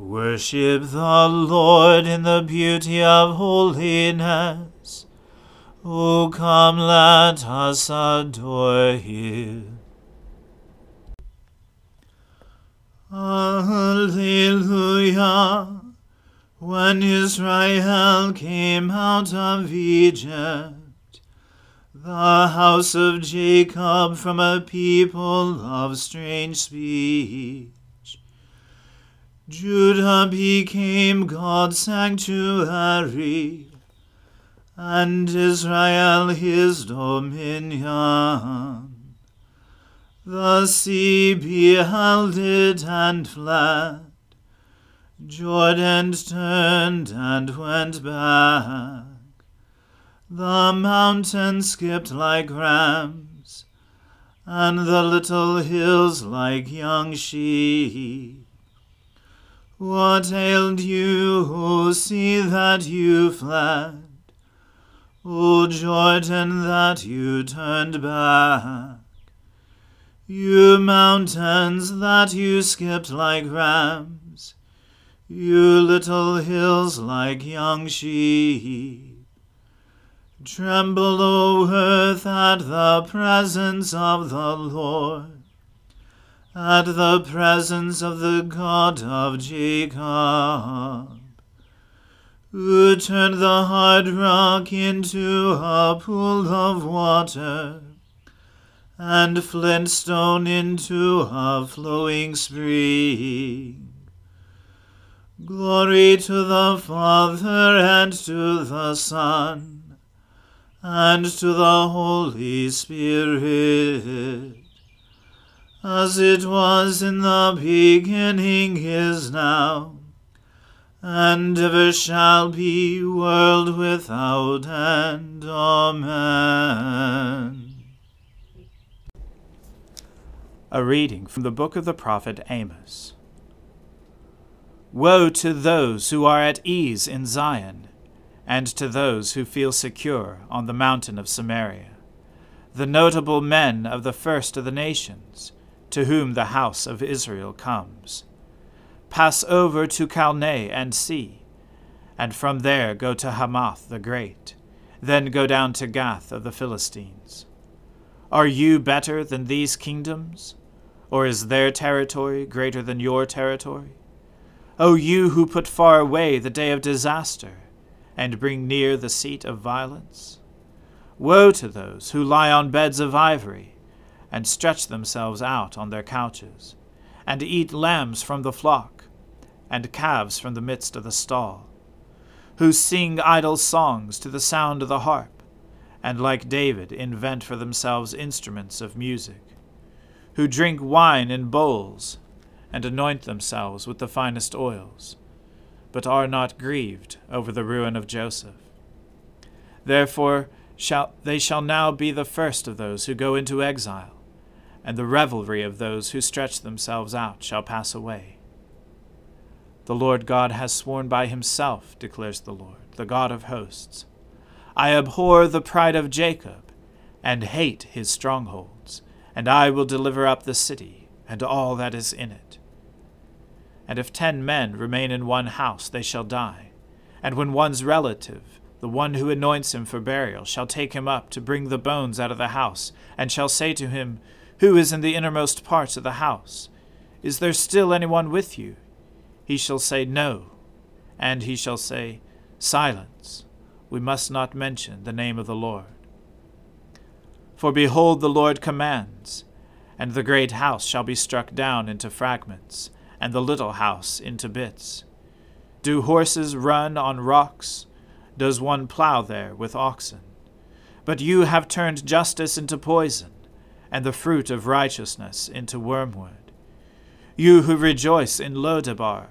Worship the Lord in the beauty of holiness. O come, let us adore him. Alleluia. When Israel came out of Egypt, the house of Jacob from a people of strange speech, Judah became God's sanctuary, and Israel his dominion. The sea beheld it and fled Jordan turned and went back. The mountains skipped like rams, and the little hills like young sheep. What ailed you, O sea, that you fled? O Jordan, that you turned back? You mountains, that you skipped like rams? You little hills like young sheep, tremble, O earth, at the presence of the Lord, at the presence of the God of Jacob, who turned the hard rock into a pool of water, and flint stone into a flowing spring. Glory to the Father and to the Son and to the Holy Spirit, as it was in the beginning is now, and ever shall be, world without end. Amen. A reading from the book of the prophet Amos. Woe to those who are at ease in Zion, and to those who feel secure on the mountain of Samaria, the notable men of the first of the nations, to whom the house of Israel comes. Pass over to Calneh and see, and from there go to Hamath the Great, then go down to Gath of the Philistines. Are you better than these kingdoms? Or is their territory greater than your territory? O you who put far away the day of disaster, and bring near the seat of violence? Woe to those who lie on beds of ivory, and stretch themselves out on their couches, and eat lambs from the flock, and calves from the midst of the stall, who sing idle songs to the sound of the harp and like David invent for themselves instruments of music, who drink wine in bowls, and anoint themselves with the finest oils, but are not grieved over the ruin of Joseph. Therefore shall, they shall now be the first of those who go into exile, and the revelry of those who stretch themselves out shall pass away. The Lord God has sworn by himself, declares the Lord, the God of hosts I abhor the pride of Jacob, and hate his strongholds, and I will deliver up the city, and all that is in it. And if ten men remain in one house, they shall die. And when one's relative, the one who anoints him for burial, shall take him up to bring the bones out of the house, and shall say to him, Who is in the innermost parts of the house? Is there still any one with you? He shall say, No. And he shall say, Silence we must not mention the name of the Lord. For behold, the Lord commands, and the great house shall be struck down into fragments, and the little house into bits. Do horses run on rocks? Does one plow there with oxen? But you have turned justice into poison, and the fruit of righteousness into wormwood. You who rejoice in Lodebar,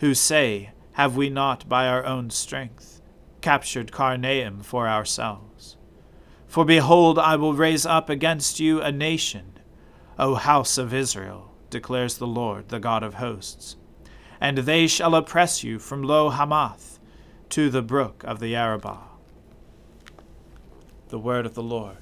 who say, Have we not by our own strength? captured Karnaim for ourselves. For behold, I will raise up against you a nation, O house of Israel, declares the Lord, the God of hosts. And they shall oppress you from Lo Hamath to the brook of the Arabah. The word of the Lord.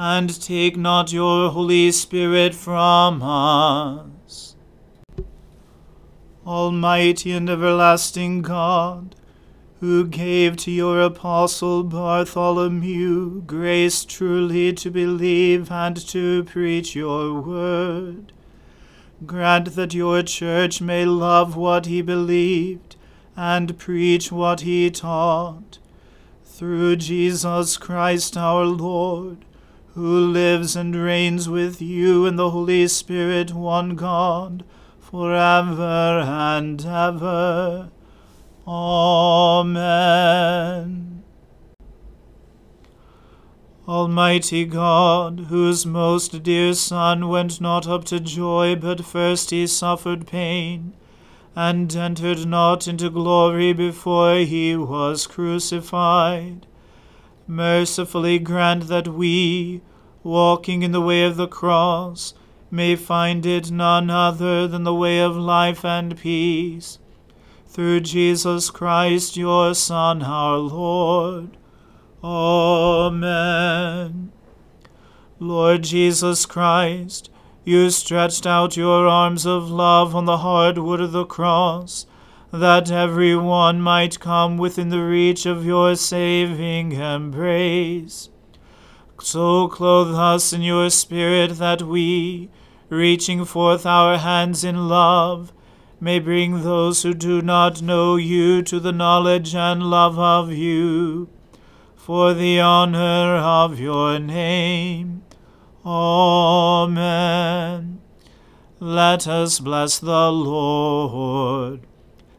and take not your Holy Spirit from us. Almighty and everlasting God, who gave to your apostle Bartholomew grace truly to believe and to preach your word, grant that your church may love what he believed and preach what he taught. Through Jesus Christ our Lord, who lives and reigns with you in the Holy Spirit, one God, for ever and ever. Amen. Almighty God, whose most dear Son went not up to joy, but first he suffered pain, and entered not into glory before he was crucified, mercifully grant that we, walking in the way of the cross, may find it none other than the way of life and peace. Through Jesus Christ, your Son, our Lord. Amen. Lord Jesus Christ, you stretched out your arms of love on the hard wood of the cross, that every one might come within the reach of your saving embrace. So clothe us in your Spirit that we, reaching forth our hands in love, may bring those who do not know you to the knowledge and love of you, for the honor of your name. Amen. Let us bless the Lord.